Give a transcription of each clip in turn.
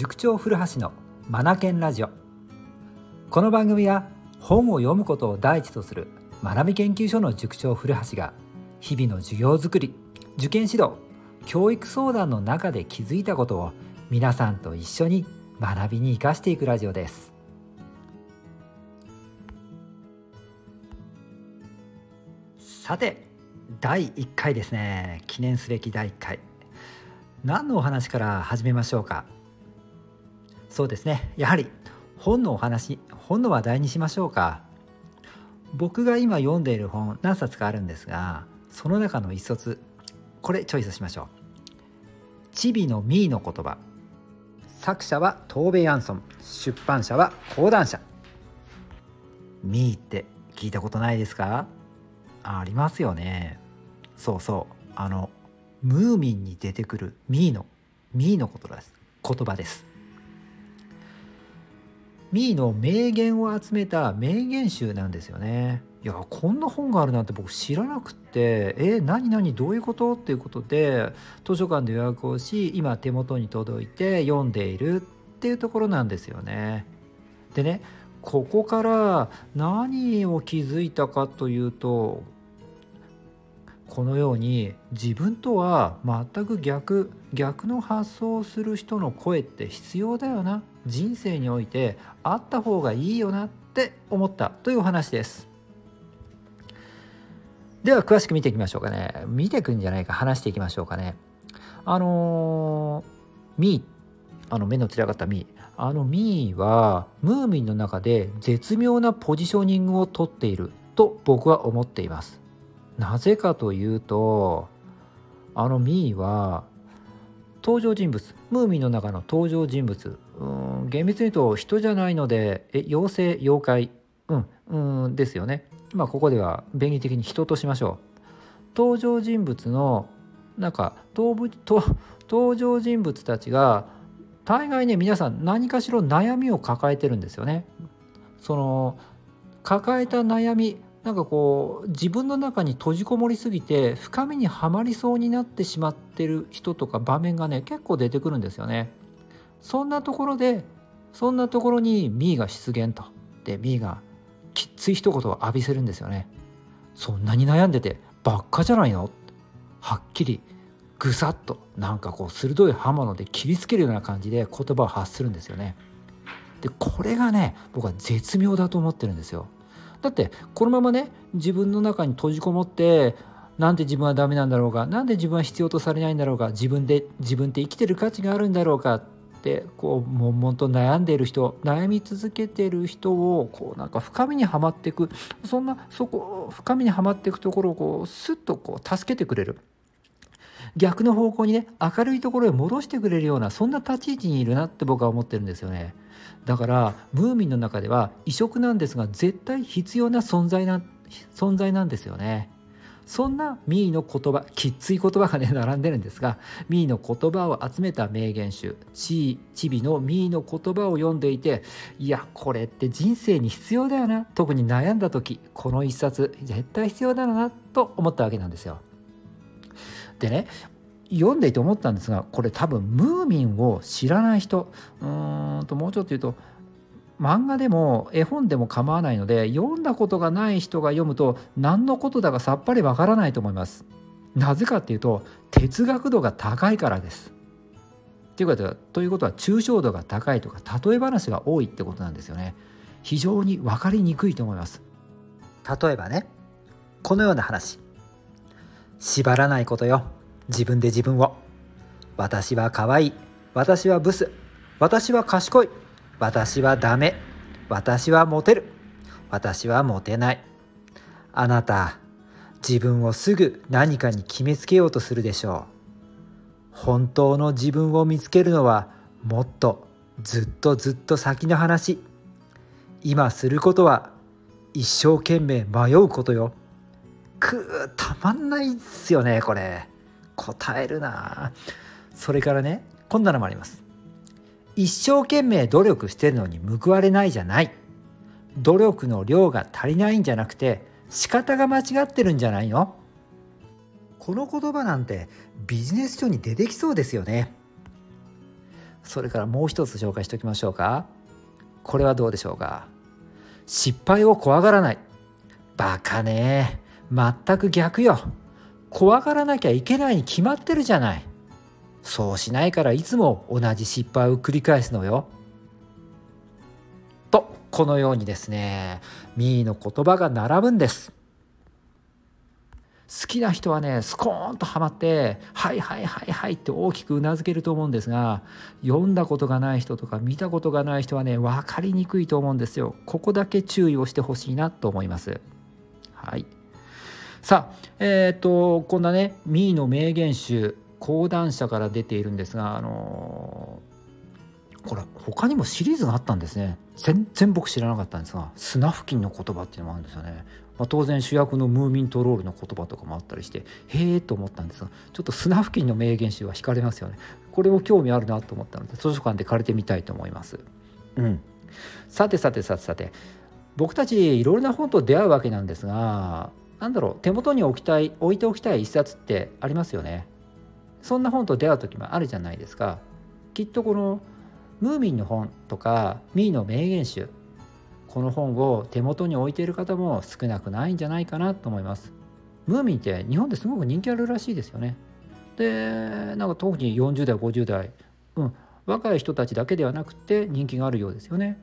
塾長古橋のマナケンラジオ。この番組は本を読むことを第一とする学び研究所の塾長古橋が日々の授業づくり受験指導教育相談の中で気づいたことを皆さんと一緒に学びに生かしていくラジオです。さて第1回ですね。記念すべき第1回。何のお話から始めましょうか？そうですね。やはり本のお話本の話題にしましょうか。僕が今読んでいる本何冊かあるんですがその中の一冊これチョイスしましょう「チビのミーの言葉」作者はトーベ・ヤンソン出版社は講談社。ミーって聞いたことないですか？ありますよね。そうそう。あのムーミンに出てくるミーのミーの言葉です。言葉です。ミーの名言を集めた名言集なんですよね。いやこんな本があるなんて僕知らなくってえ何何どういうことっていうことで図書館で予約をし今手元に届いて読んでいるっていうところなんですよね。でねここから何を気づいたかというとこのように自分とは全く逆逆の発想をする人の声って必要だよな。人生においてあった方がいいよなって思ったというお話です。では詳しく見ていきましょうかね。見ていくんじゃないか話していきましょうかね。あのー、ミーあの目の散らかったミー。あのミーはムーミンの中で絶妙なポジショニングをとっていると僕は思っています。なぜかというとあのミーは登場人物ムーミンの中の登場人物うん厳密に言うと人じゃないのでえ妖精妖怪。うんうんですよね。まあここでは便宜的に人としましょう。登場人物のなんか登場人物たちが大概ね皆さん何かしら悩みを抱えてるんですよね。その抱えた悩みなんかこう自分の中に閉じこもりすぎて深みにはまりそうになってしまってる人とか場面がね結構出てくるんですよね。そんなところでそんなところにミーが出現とでミーがきつい一言を浴びせるんですよね。そんなに悩んでてばっかじゃないの？はっきりぐさっとなんかこう鋭い刃物で切りつけるような感じで言葉を発するんですよね。でこれがね僕は絶妙だと思ってるんですよ。だってこのままね自分の中に閉じこもってなんで自分はダメなんだろうか何で自分は必要とされないんだろうか自分で自分って生きてる価値があるんだろうかってこう悶々と悩んでいる人悩み続けてる人をこうなんか深みにはまっていくそんなそこ深みにはまっていくところをこうスッとこう助けてくれる逆の方向にね明るいところへ戻してくれるようなそんな立ち位置にいるなって僕は思ってるんですよね。だからムーミンの中では異色なんですが絶対必要な存在な存在なんですよね。そんなミーの言葉きっつい言葉がね並んでるんですがミーの言葉を集めた名言集チチビのミーの言葉を読んでいていやこれって人生に必要だよな特に悩んだ時この一冊絶対必要だろうなと思ったわけなんですよ。でね読んでいて思ったんですがこれ多分ムーミンを知らない人うーんともうちょっと言うと漫画でも絵本でも構わないので読んだことがない人が読むと何のことだかさっぱりわからないと思います。なぜかっていうと哲学度が高いからです。ということはということは抽象度が高いとか例え話が多いってことなんですよね。非常に分かりにくいと思います。例えばねこのような話縛らないことよ自分で自分を私は可愛い私はブス私は賢い私はダメ。私はモテる。私はモテない。あなた自分をすぐ何かに決めつけようとするでしょう。本当の自分を見つけるのはもっとずっとずっと先の話。今することは一生懸命迷うことよ。くたまんないっすよねこれ。答えるなそれからねこんなのもあります。一生懸命努力してるのに報われないじゃない。努力の量が足りないんじゃなくて仕方が間違ってるんじゃないの。この言葉なんてビジネス書に出てきそうですよね。それからもう一つ紹介しておきましょうか。これはどうでしょうか。失敗を怖がらない。バカね。全く逆よ。怖がらなきゃいけないに決まってるじゃない。そうしないからいつも同じ失敗を繰り返すのよとこのようにですねミーの言葉が並ぶんです好きな人はねスコーンとはまって「はいはいはいはい」って大きくうなずけると思うんですが読んだことがない人とか見たことがない人はね分かりにくいと思うんですよ。ここだけ注意をしてほしいなと思います。はいさあえっ、とこんなねミーの名言集講談社から出ているんですがあのー、これ他にもシリーズがあったんですね。全然僕知らなかったんですが砂付近の言葉っていうのもあるんですよね。まあ、当然主役のムーミントロールの言葉とかもあったりしてへえと思ったんですがちょっと砂付近の名言集は惹かれますよね。これも興味あるなと思ったので図書館で借りてみたいと思います。うん。さてさてさてさて僕たちいろいろな本と出会うわけなんですが何だろう手元に置きたい置いておきたい一冊ってありますよね。そんな本と出会う時もあるじゃないですかきっとこのムーミンの本とかミーの名言集この本を手元に置いている方も少なくないんじゃないかなと思います。ムーミンって日本ですごく人気あるらしいですよね。でなんか特に40代50代、うん、若い人たちだけではなくて人気があるようですよね。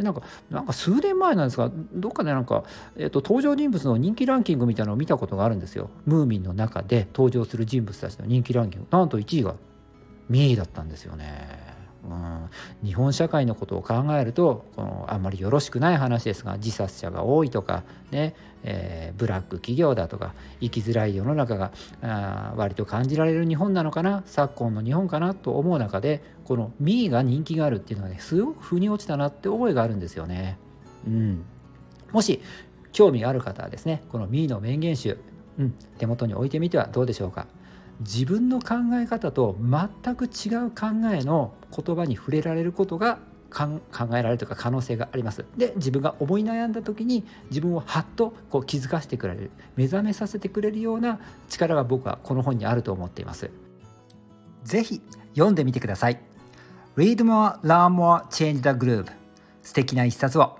でなんかなんか数年前なんですがどっかでなんか、えーと、登場人物の人気ランキングみたいなのを見たことがあるんですよ。ムーミンの中で登場する人物たちの人気ランキングなんと1位がミーだったんですよね。うん、日本社会のことを考えるとこのあんまりよろしくない話ですが自殺者が多いとかね、えー、ブラック企業だとか生きづらい世の中があ割と感じられる日本なのかな昨今の日本かなと思う中でこの「ミー」が人気があるっていうのはねすごく腑に落ちたなって覚えがあるんですよね。うん、もし興味がある方はですねこの「ミー」の名言集、うん、手元に置いてみてはどうでしょうか。自分の考え方と全く違う考えの言葉に触れられることが考えられるとか可能性があります。で自分が思い悩んだ時に自分をハッとこう気づかせてくれる目覚めさせてくれるような力が僕はこの本にあると思っています。ぜひ読んでみてください。Read more, learn more, change the groove 素敵な一冊を。